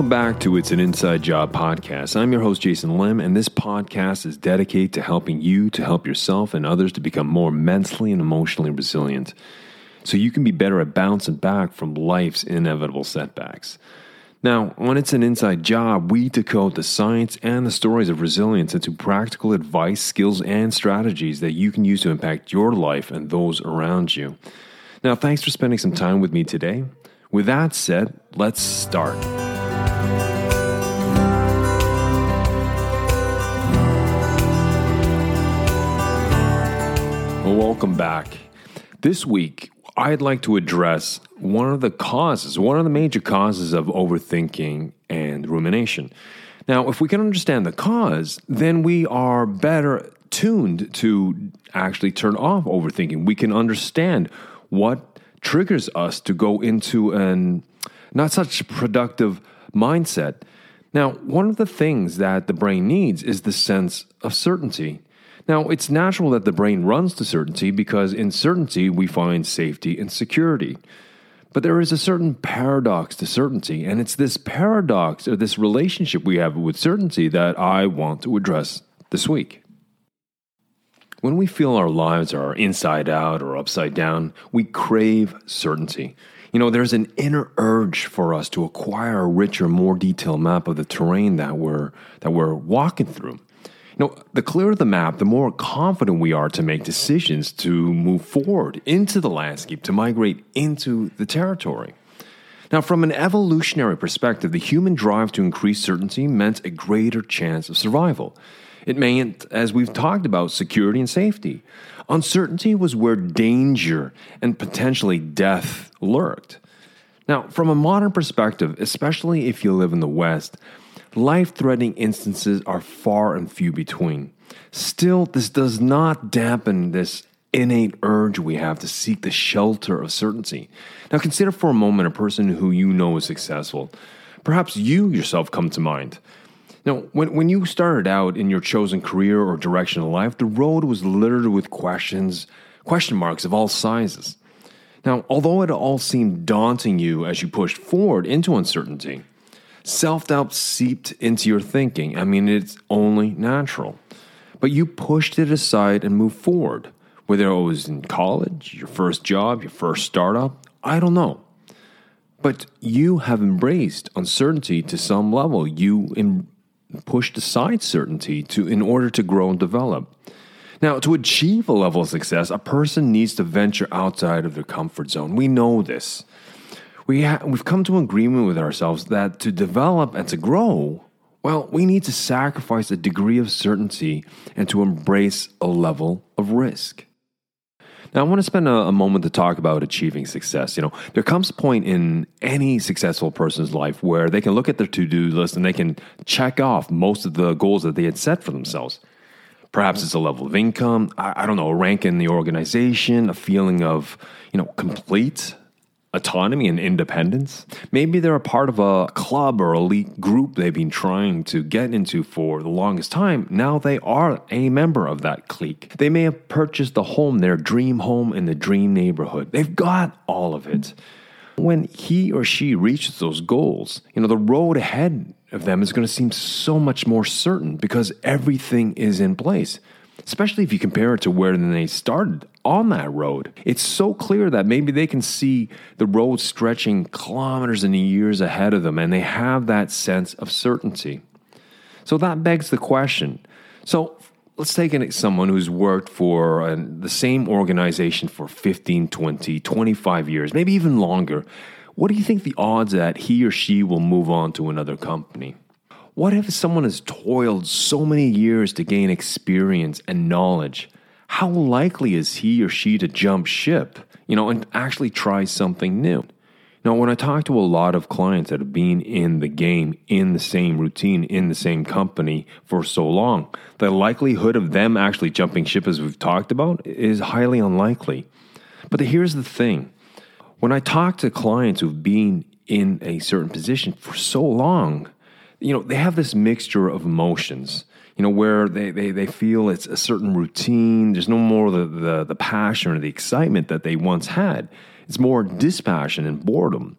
Welcome back to It's an Inside Job podcast. I'm your host, Jason Liem, and this podcast is dedicated to helping you to help yourself and others to become more mentally and emotionally resilient so you can be better at bouncing back from life's inevitable setbacks. Now, when it's an inside job, we decode the science and the stories of resilience into practical advice, skills, and strategies that you can use to impact your life and those around you. Now, thanks for spending some time with me today. With that said, let's start. Welcome back. This week, I'd like to address one of the causes, one of the major causes of overthinking and rumination. Now, if we can understand the cause, then we are better tuned to actually turn off overthinking. We can understand what triggers us to go into an not such productive mindset. Now, one of the things that the brain needs is the sense of certainty. Now, it's natural that the brain runs to certainty because in certainty we find safety and security. But there is a certain paradox to certainty, and it's this paradox or this relationship we have with certainty that I want to address this week. When we feel our lives are inside out or upside down, we crave certainty. You know, there's an inner urge for us to acquire a richer, more detailed map of the terrain that we're that we're walking through. You know, the clearer the map, the more confident we are to make decisions to move forward into the landscape, to migrate into the territory. Now, from an evolutionary perspective, the human drive to increase certainty meant a greater chance of survival. It meant, as we've talked about, security and safety. Uncertainty was where danger and potentially death lurked. Now, from a modern perspective, especially if you live in the West, life threatening instances are far and few between. Still, this does not dampen this innate urge we have to seek the shelter of certainty. Now, consider for a moment a person who you know is successful. Perhaps you yourself come to mind. Now, when, when you started out in your chosen career or direction in life, the road was littered with questions, question marks of all sizes. Now, although it all seemed daunting you as you pushed forward into uncertainty, self doubt seeped into your thinking. I mean, it's only natural. But you pushed it aside and moved forward. Whether it was in college, your first job, your first startup, I don't know. But you have embraced uncertainty to some level. You pushed aside certainty to in order to grow and develop. Now, to achieve a level of success, a person needs to venture outside of their comfort zone. We know this. We ha- we've come to an agreement with ourselves that to develop and to grow, well, we need to sacrifice a degree of certainty and to embrace a level of risk. Now, I want to spend a, a, moment to talk about achieving success. You know, there comes a point in any successful person's life where they can look at their to do list and they can check off most of the goals that they had set for themselves. Perhaps it's a level of income, I, I don't know, a rank in the organization, a feeling of, you know, complete autonomy and independence. Maybe they're a part of a club or elite group they've been trying to get into for the longest time. Now they are a member of that clique. They may have purchased the home, their dream home in the dream neighborhood. They've got all of it. When he or she reaches those goals, you know, the road ahead of them is going to seem so much more certain because everything is in place especially if you compare it to where they started on that road. It's so clear that maybe they can see the road stretching kilometers and years ahead of them, and they have that sense of certainty. So that begs the question. So let's take someone who's worked for uh, the same organization for 15, 20, 25 years, maybe even longer. What do you think the odds that he or she will move on to another company? What if someone has toiled so many years to gain experience and knowledge? How likely is he or she to jump ship, you know, and actually try something new? Now, when I talk to a lot of clients that have been in the game, in the same routine, in the same company for so long, the likelihood of them actually jumping ship, as we've talked about, is highly unlikely. But here's the thing when I talk to clients who've been in a certain position for so long, you know, they have this mixture of emotions, you know, where they, they, they feel it's a certain routine. There's no more the, the, the passion or the excitement that they once had. It's more dispassion and boredom.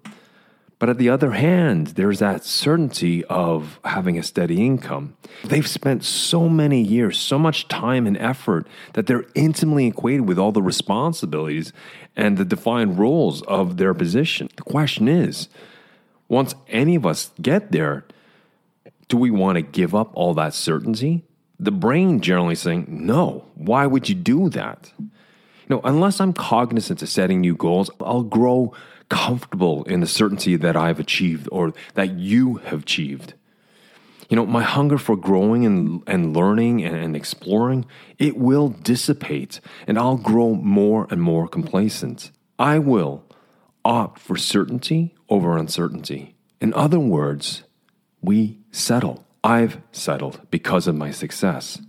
But at the other hand, there's that certainty of having a steady income. They've spent so many years, so much time and effort that they're intimately equated with all the responsibilities and the defined roles of their position. The question is once any of us get there, do we want to give up all that certainty? The brain generally saying, no, why would you do that? You know, unless I'm cognizant of setting new goals, I'll grow comfortable in the certainty that I've achieved or that you have achieved. You know, my hunger for growing and, and learning and, and exploring, it will dissipate and I'll grow more and more complacent. I will opt for certainty over uncertainty. In other words, we settle. I've settled because of my success.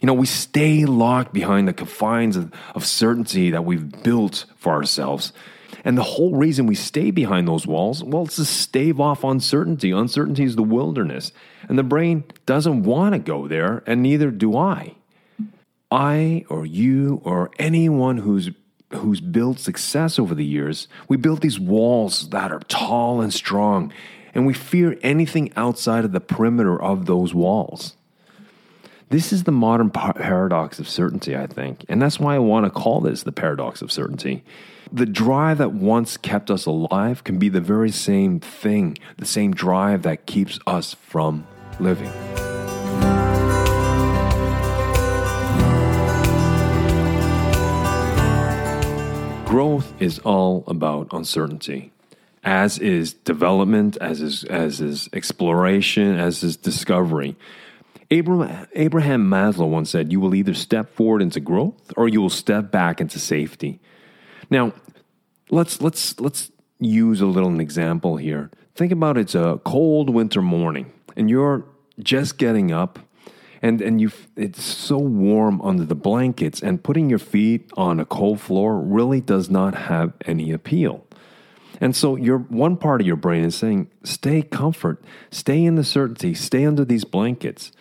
You know, we stay locked behind the confines of, of certainty that we've built for ourselves and the whole reason we stay behind those walls, well, it's to stave off uncertainty. Uncertainty is the wilderness. And the brain doesn't want to go there, and neither do I. I or you or anyone who's who's built success over the years, we built these walls that are tall and strong, and we fear anything outside of the perimeter of those walls. This is the modern paradox of certainty, I think, and that's why I want to call this the paradox of certainty. The drive that once kept us alive can be the very same thing, the same drive that keeps us from living. Growth is all about uncertainty, as is development, as is, as is exploration, as is discovery. Abraham, Abraham Maslow once said, You will either step forward into growth or you will step back into safety. Now, let's let's let's use a little example here. Think about it's a cold winter morning and you're just getting up and and you it's so warm under the blankets and putting your feet on a cold floor really does not have any appeal. And so your one part of your brain is saying stay comfort, stay in the certainty, stay under these blankets.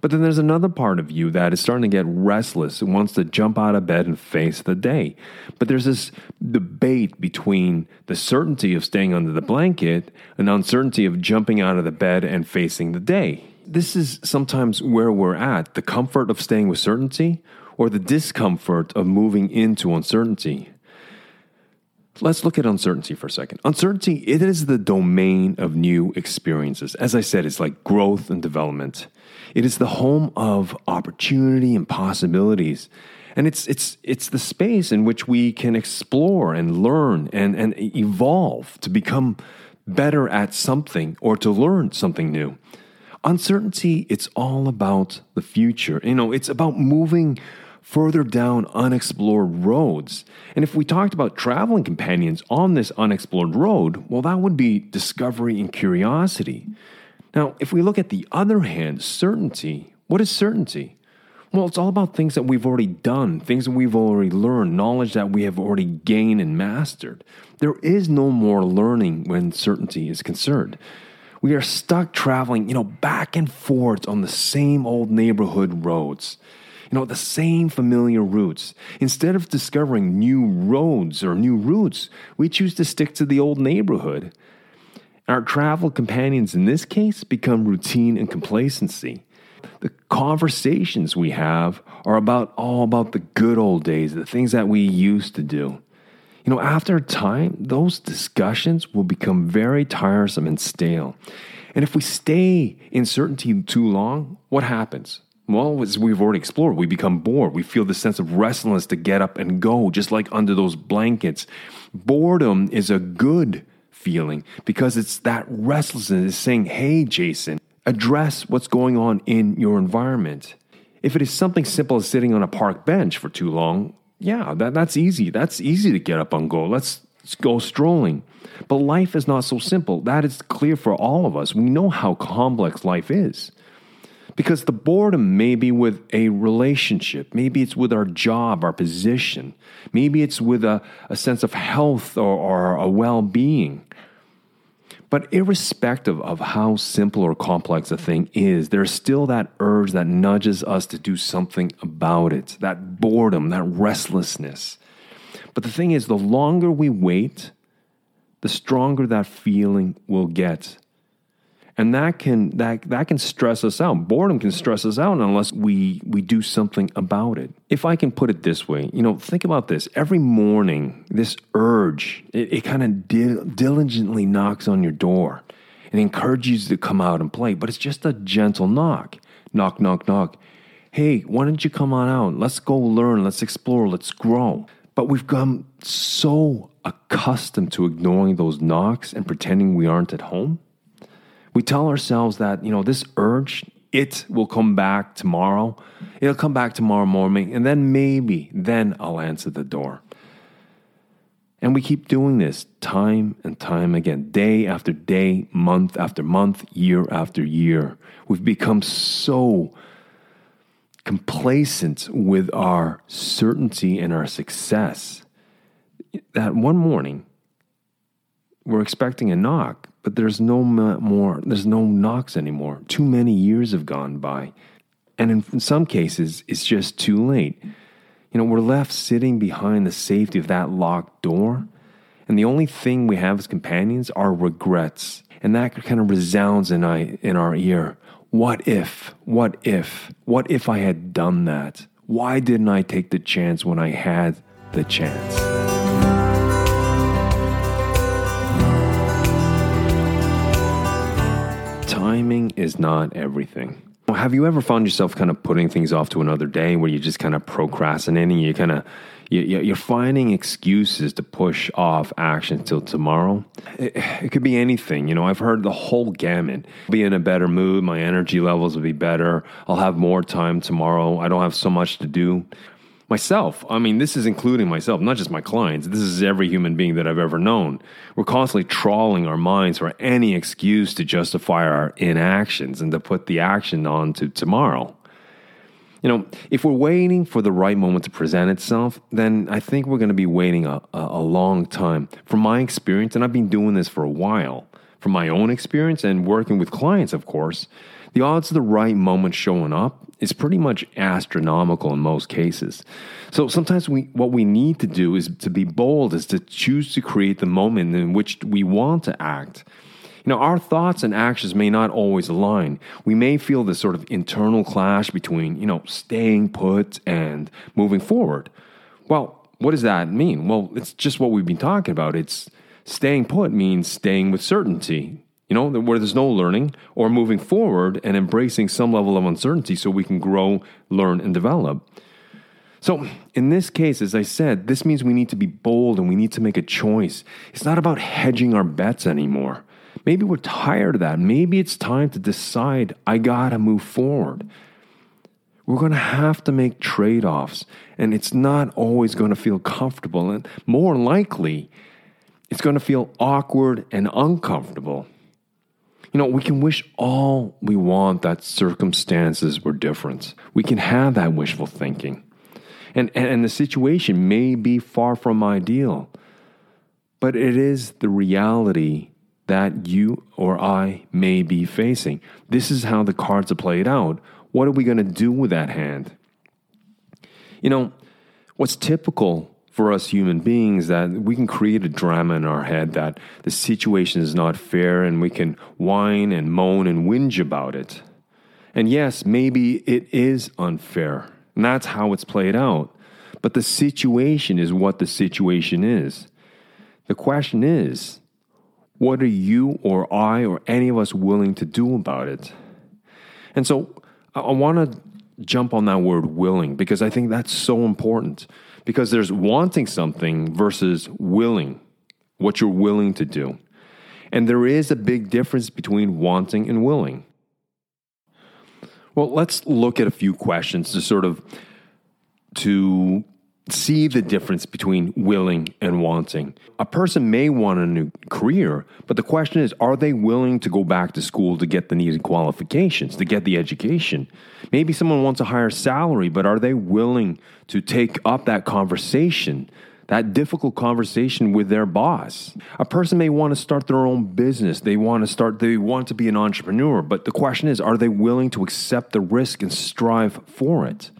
But then there's another part of you that is starting to get restless and wants to jump out of bed and face the day. But there's this debate between the certainty of staying under the blanket and the uncertainty of jumping out of the bed and facing the day. This is sometimes where we're at the comfort of staying with certainty or the discomfort of moving into uncertainty. Let's look at uncertainty for a second. Uncertainty, it is the domain of new experiences. As I said, it's like growth and development. It is the home of opportunity and possibilities. And it's, it's, it's the space in which we can explore and learn and, and evolve to become better at something or to learn something new. Uncertainty, it's all about the future. You know, it's about moving further down unexplored roads. And if we talked about traveling companions on this unexplored road, well, that would be discovery and curiosity. Now, if we look at the other hand, certainty, what is certainty? Well, it's all about things that we've already done, things that we've already learned, knowledge that we have already gained and mastered. There is no more learning when certainty is concerned. We are stuck traveling, you know, back and forth on the same old neighborhood roads. Know, the same familiar routes. Instead of discovering new roads or new routes, we choose to stick to the old neighborhood. Our travel companions in this case become routine and complacency. The conversations we have are about all about the good old days, the things that we used to do. You know, after time, those discussions will become very tiresome and stale. And if we stay in certainty too long, what happens? Well, as we've already explored, we become bored. We feel the sense of restlessness to get up and go, just like under those blankets. Boredom is a good feeling because it's that restlessness is saying, hey, Jason, address what's going on in your environment. If it is something simple as sitting on a park bench for too long, yeah, that, that's easy. That's easy to get up and go. Let's, let's go strolling. But life is not so simple. That is clear for all of us. We know how complex life is. Because the boredom may be with a relationship, maybe it's with our job, our position, maybe it's with a, a sense of health or, or a well being. But irrespective of how simple or complex a thing is, there's still that urge that nudges us to do something about it, that boredom, that restlessness. But the thing is, the longer we wait, the stronger that feeling will get. And that can that that can stress us out. Boredom can stress us out unless we we do something about it. If I can put it this way, you know, think about this. Every morning, this urge, it, it kind of di- diligently knocks on your door and encourages you to come out and play, but it's just a gentle knock. Knock, knock, knock. Hey, why don't you come on out? Let's go learn, let's explore, let's grow. But we've become so accustomed to ignoring those knocks and pretending we aren't at home we tell ourselves that, you know, this urge, it will come back tomorrow. It'll come back tomorrow morning, and then maybe, then I'll answer the door. And we keep doing this time and time again, day after day, month after month, year after year. We've become so complacent with our certainty and our success that one morning we're expecting a knock, but there's no more, there's no knocks anymore. Too many years have gone by. And in, in some cases, it's just too late. You know, we're left sitting behind the safety of that locked door. And the only thing we have as companions are regrets. And that kind of resounds in, I, in our ear. What if? What if? What if I had done that? Why didn't I take the chance when I had the chance? Timing is not everything. Have you ever found yourself kind of putting things off to another day where you're just kind of procrastinating? You're kind of you're finding excuses to push off action till tomorrow. It, could be anything. You know, I've heard the whole gamut. Be in a better mood. My energy levels will be better. I'll have more time tomorrow. I don't have so much to do myself. I mean, this is including myself, not just my clients. This is every human being that I've ever known. We're constantly trawling our minds for any excuse to justify our inactions and to put the action on to tomorrow. You know, if we're waiting for the right moment to present itself, then I think we're going to be waiting a, a, a long time. From my experience, and I've been doing this for a while, from my own experience and working with clients, of course, the odds of the right moment showing up is pretty much astronomical in most cases. So sometimes we what we need to do is to be bold, is to choose to create the moment in which we want to act. You know, our thoughts and actions may not always align. We may feel this sort of internal clash between, you know, staying put and moving forward. Well, what does that mean? Well, it's just what we've been talking about. It's staying put means staying with certainty, you know, where there's no learning or moving forward and embracing some level of uncertainty so we can grow, learn, and develop. So, in this case, as I said, this means we need to be bold and we need to make a choice. It's not about hedging our bets anymore. Maybe we're tired of that. Maybe it's time to decide I gotta move forward. We're gonna have to make trade offs, and it's not always gonna feel comfortable. And more likely, it's gonna feel awkward and uncomfortable. You know, we can wish all we want that circumstances were different. We can have that wishful thinking. And, and, the situation may be far from ideal, but it is the reality that you or I may be facing. This is how the cards are played out. What are we going to do with that hand? You know, what's typical for us human beings that we can create a drama in our head that the situation is not fair and we can whine and moan and whinge about it. And yes, maybe it is unfair. And that's how it's played out. But the situation is what the situation is. The question is, what are you or I or any of us willing to do about it? And so I want to jump on that word willing because I think that's so important because there's wanting something versus willing, what you're willing to do. And there is a big difference between wanting and willing. Well, let's look at a few questions to sort of to see the difference between willing and wanting. A person may want a new career, but the question is are they willing to go back to school to get the needed qualifications, to get the education? Maybe someone wants a higher salary, but are they willing to take up that conversation? That difficult conversation with their boss. A person may want to start their own business. They want to start, they want to be an entrepreneur. But the question is, are they willing to accept the risk and strive for it?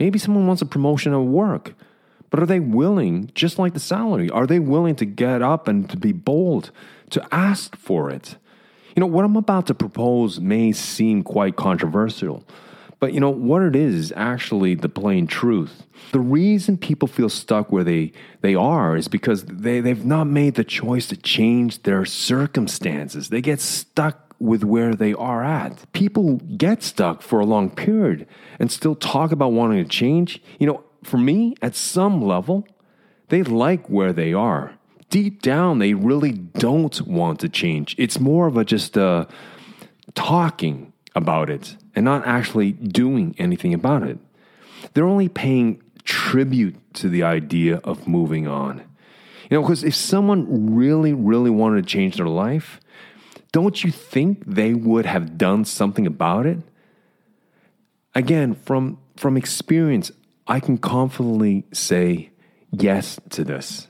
Maybe someone wants a promotion at work, But are they willing, just like the salary, are they willing to get up and to be bold, to ask for it? You know, what I'm about to propose may seem quite controversial, but you know, what it is is actually the plain truth. The reason people feel stuck where they, they are is because they, they've not made the choice to change their circumstances. They get stuck with where they are at. People get stuck for a long period and still talk about wanting to change. You know, for me, at some level, they like where they are. Deep down, they really don't want to change. It's more of a just uh, talking about it and not actually doing anything about it. They're only paying tribute to the idea of moving on. You know, because if someone really, really wanted to change their life, don't you think they would have done something about it? Again, from, from experience, I can confidently say yes to this.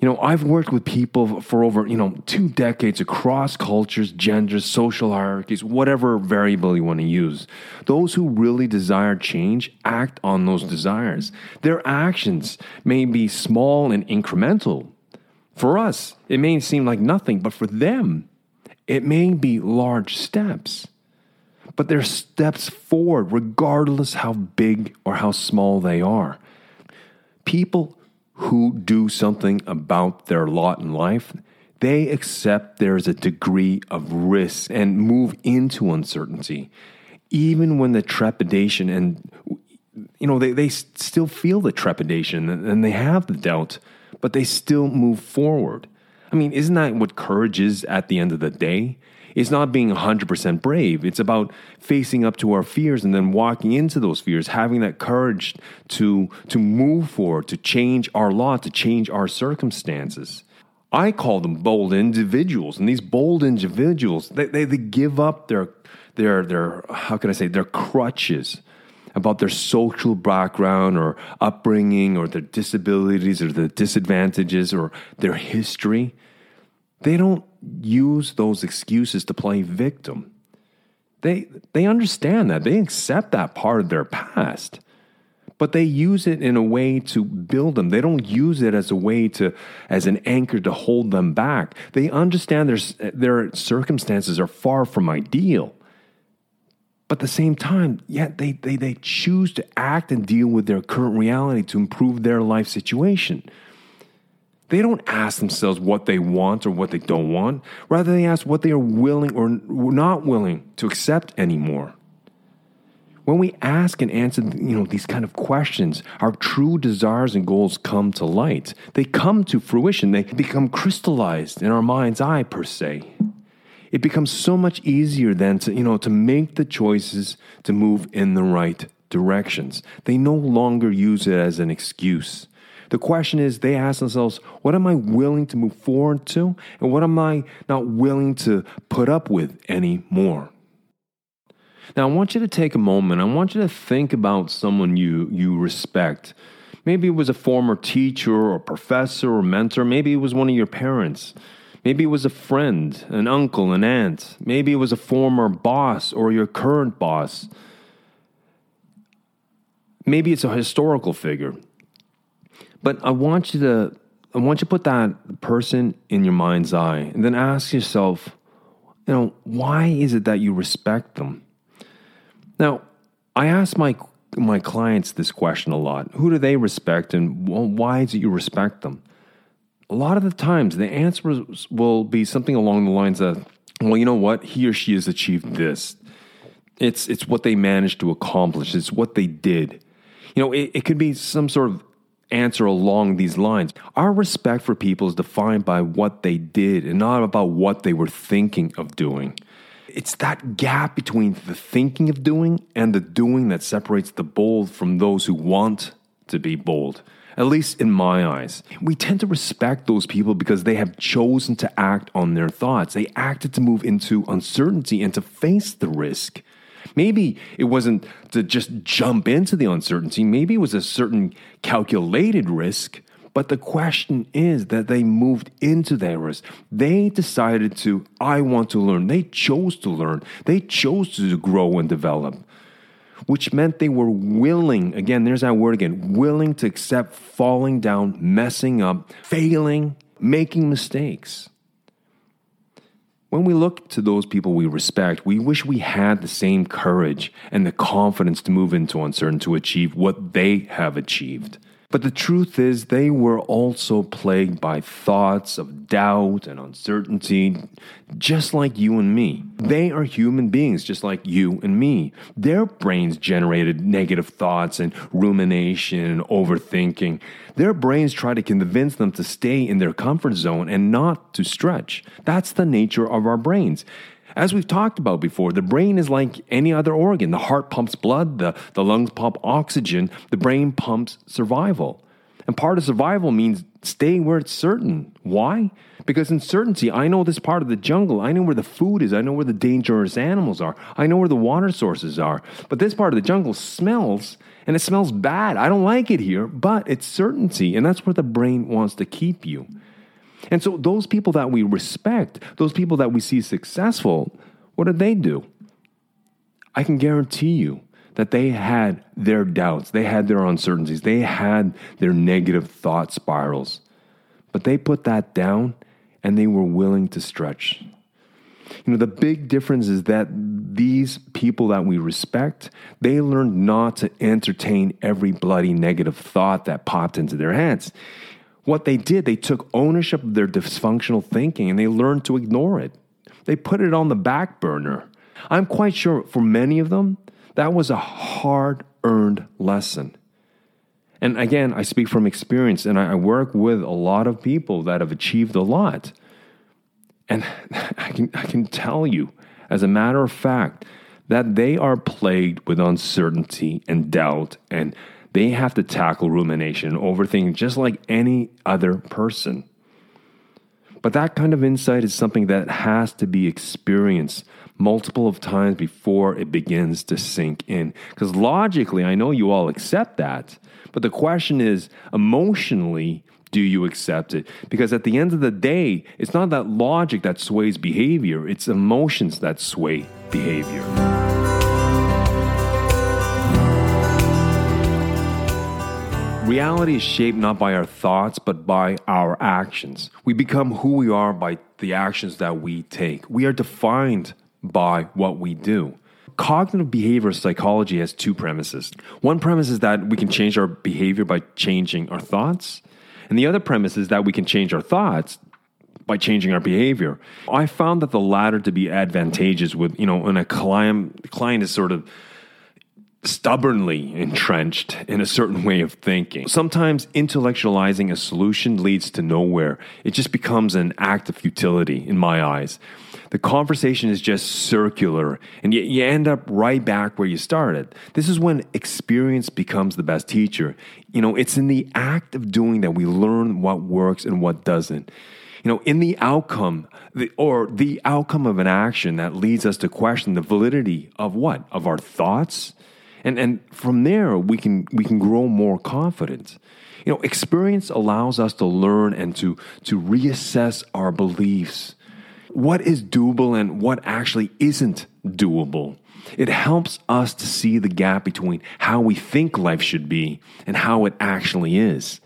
You know, I've worked with people for over, you know, two decades across cultures, genders, social hierarchies, whatever variable you want to use. Those who really desire change act on those desires. Their actions may be small and incremental. For us, it may seem like nothing, but for them, it may be large steps. But they're steps forward, regardless how big or how small they are. People who do something about their lot in life, they accept there's a degree of risk and move into uncertainty, even when the trepidation and you know they, they still feel the trepidation and they have the doubt, but they still move forward. I mean, isn't that what courage is at the end of the day? It's not being 100% brave. It's about facing up to our fears and then walking into those fears, having that courage to, to move forward, to change our lot, to change our circumstances. I call them bold individuals. And these bold individuals, they, they, they give up their, their, their, how can I say, their crutches about their social background or upbringing or their disabilities or their disadvantages or their history. They don't use those excuses to play victim. They, they understand that, they accept that part of their past, but they use it in a way to build them. They don't use it as a way to, as an anchor to hold them back. They understand their, their circumstances are far from ideal. But at the same time, yet they, they, they choose to act and deal with their current reality to improve their life situation. They don't ask themselves what they want or what they don't want. Rather, they ask what they are willing or not willing to accept anymore. When we ask and answer you know, these kind of questions, our true desires and goals come to light. They come to fruition. They become crystallized in our mind's eye, per se. It becomes so much easier then to, you know, to make the choices to move in the right directions. They no longer use it as an excuse. The question is, they ask themselves, what am I willing to move forward to? And what am I not willing to put up with anymore? Now, I want you to take a moment. I want you to think about someone you, you respect. Maybe it was a former teacher or professor or mentor. Maybe it was one of your parents. Maybe it was a friend, an uncle, an aunt. Maybe it was a former boss or your current boss. Maybe it's a historical figure. But I want you to I want you to put that person in your mind's eye and then ask yourself, you know, why is it that you respect them? Now, I ask my my clients this question a lot. Who do they respect and why do you respect them? A lot of the times the answer will be something along the lines of, well, you know what? He or she has achieved this. It's it's what they managed to accomplish. It's what they did. You know, it, it could be some sort of answer along these lines. Our respect for people is defined by what they did and not about what they were thinking of doing. It's that gap between the thinking of doing and the doing that separates the bold from those who want to be bold. At least in my eyes. We tend to respect those people because they have chosen to act on their thoughts. They acted to move into uncertainty and to face the risk. Maybe it wasn't to just jump into the uncertainty, maybe it was a certain calculated risk. But the question is that they moved into that risk. They decided to, I want to learn. They chose to learn. They chose to grow and develop. which meant they were willing, again, there's that word again, willing to accept falling down, messing up, failing, making mistakes. When we look to those people we respect, we wish we had the same courage and the confidence to move into uncertainty to achieve what they have achieved. But the truth is, they were also plagued by thoughts of doubt and uncertainty, just like you and me. They are human beings, just like you and me. Their brains generated negative thoughts and rumination and overthinking. Their brains try to convince them to stay in their comfort zone and not to stretch. That's the nature of our brains. As we've talked about before, the brain is like any other organ. The heart pumps blood, the, the lungs pump oxygen, the brain pumps survival. And part of survival means staying where it's certain. Why? Because in certainty, I know this part of the jungle. I know where the food is. I know where the dangerous animals are. I know where the water sources are. But this part of the jungle smells, and it smells bad. I don't like it here, but it's certainty. And that's where the brain wants to keep you. And so, those people that we respect, those people that we see successful, what did they do? I can guarantee you that they had their doubts, they had their uncertainties, they had their negative thought spirals. But they put that down and they were willing to stretch. You know, the big difference is that these people that we respect, they learned not to entertain every bloody negative thought that popped into their heads what they did, they took ownership of their dysfunctional thinking and they learned to ignore it. They put it on the back burner. I'm quite sure for many of them, that was a hard earned lesson. And again, I speak from experience and I work with a lot of people that have achieved a lot. And I can, I can tell you, as a matter of fact, that they are plagued with uncertainty and doubt and they have to tackle rumination overthinking just like any other person. But that kind of insight is something that has to be experienced multiple of times before it begins to sink in. Because logically, I know you all accept that. But the question is, emotionally, do you accept it? Because at the end of the day, it's not that logic that sways behavior, it's emotions that sway behavior. Reality is shaped not by our thoughts, but by our actions. We become who we are by the actions that we take. We are defined by what we do. Cognitive behavioral psychology has two premises. One premise is that we can change our behavior by changing our thoughts, and the other premise is that we can change our thoughts by changing our behavior. I found that the latter to be advantageous with, you know, when a client client is sort of stubbornly entrenched in a certain way of thinking. Sometimes intellectualizing a solution leads to nowhere. It just becomes an act of futility in my eyes. The conversation is just circular, and yet you end up right back where you started. This is when experience becomes the best teacher. You know, it's in the act of doing that we learn what works and what doesn't you know, in the outcome the, or the outcome of an action that leads us to question the validity of what? Of our thoughts, and and from there we can we can grow more confident you know experience allows us to learn and to to reassess our beliefs. What is doable and what actually isn't doable? It helps us to see the gap between how we think life should be and how it actually is.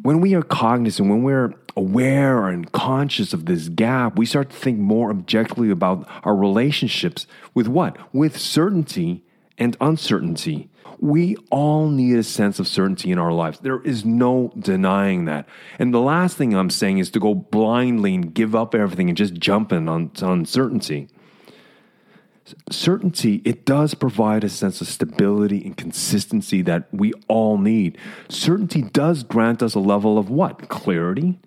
When we are cognizant when we're aware and conscious of this gap we start to think more objectively about our relationships. With what? With certainty and uncertainty. We all need a sense of certainty in our lives. There is no denying that. And the last thing I'm saying is to go blindly and give up everything and just jump in on uncertainty. Certainty, it does provide a sense of stability and consistency that we all need. Certainty does grant us a level of what? Clarity.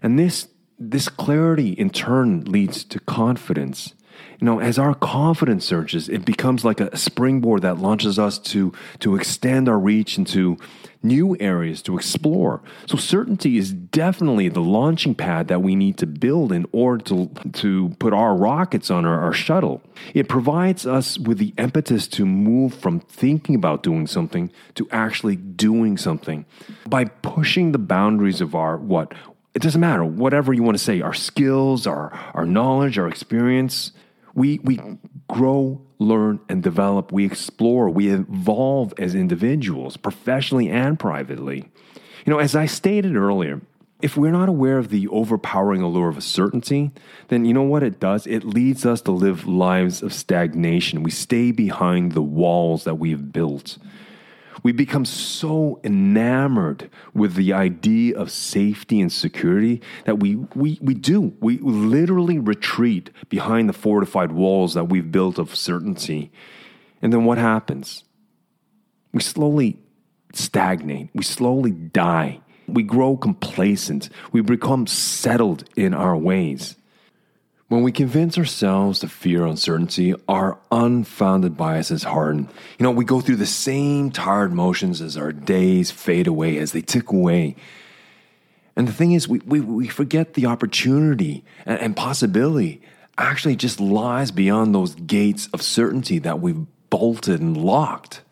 And this, this clarity in turn leads to confidence you know, as our confidence surges, it becomes like a springboard that launches us to, to extend our reach into new areas to explore. So certainty is definitely the launching pad that we need to build in order to, to put our rockets on our, our shuttle. It provides us with the impetus to move from thinking about doing something to actually doing something by pushing the boundaries of our what it doesn't matter whatever you want to say our skills our our knowledge our experience we, we grow, learn, and develop. We explore, we evolve as individuals, professionally and privately. You know, as I stated earlier, if we're not aware of the overpowering allure of a certainty, then you know what it does? It leads us to live lives of stagnation. We stay behind the walls that we've built. We become so enamored with the idea of safety and security that we, we, we do. We literally retreat behind the fortified walls that we've built of certainty. And then what happens? We slowly stagnate, we slowly die, we grow complacent, we become settled in our ways. When we convince ourselves to fear uncertainty, our unfounded biases harden. You know, we go through the same tired motions as our days fade away, as they tick away. And the thing is, we, we, we forget the opportunity and, and possibility actually just lies beyond those gates of certainty that we've bolted and locked.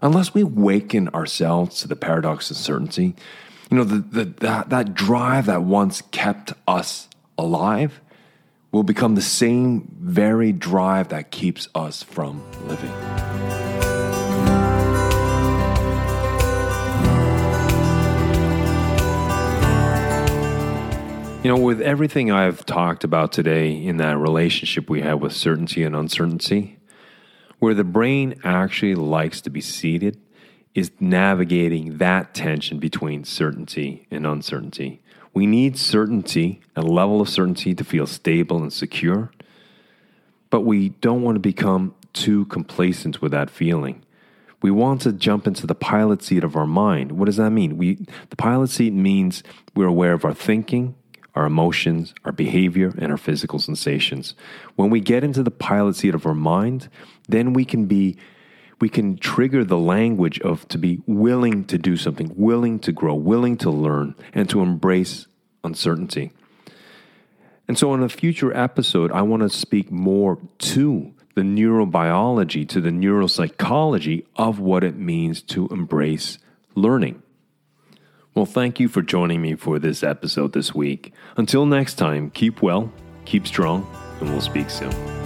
Unless we awaken ourselves to the paradox of certainty, you know, the, the, that, that drive that once kept us alive will become the same very drive that keeps us from living. You know, with everything I've talked about today in that relationship we have with certainty and uncertainty, where the brain actually likes to be seated is navigating that tension between certainty and uncertainty. We need certainty, a level of certainty to feel stable and secure, but we don't want to become too complacent with that feeling. We want to jump into the pilot seat of our mind. What does that mean? We the pilot seat means we're aware of our thinking, our emotions, our behavior, and our physical sensations. When we get into the pilot seat of our mind, then we can be we can trigger the language of to be willing to do something, willing to grow, willing to learn, and to embrace uncertainty. And so, in a future episode, I want to speak more to the neurobiology, to the neuropsychology of what it means to embrace learning. Well, thank you for joining me for this episode this week. Until next time, keep well, keep strong, and we'll speak soon.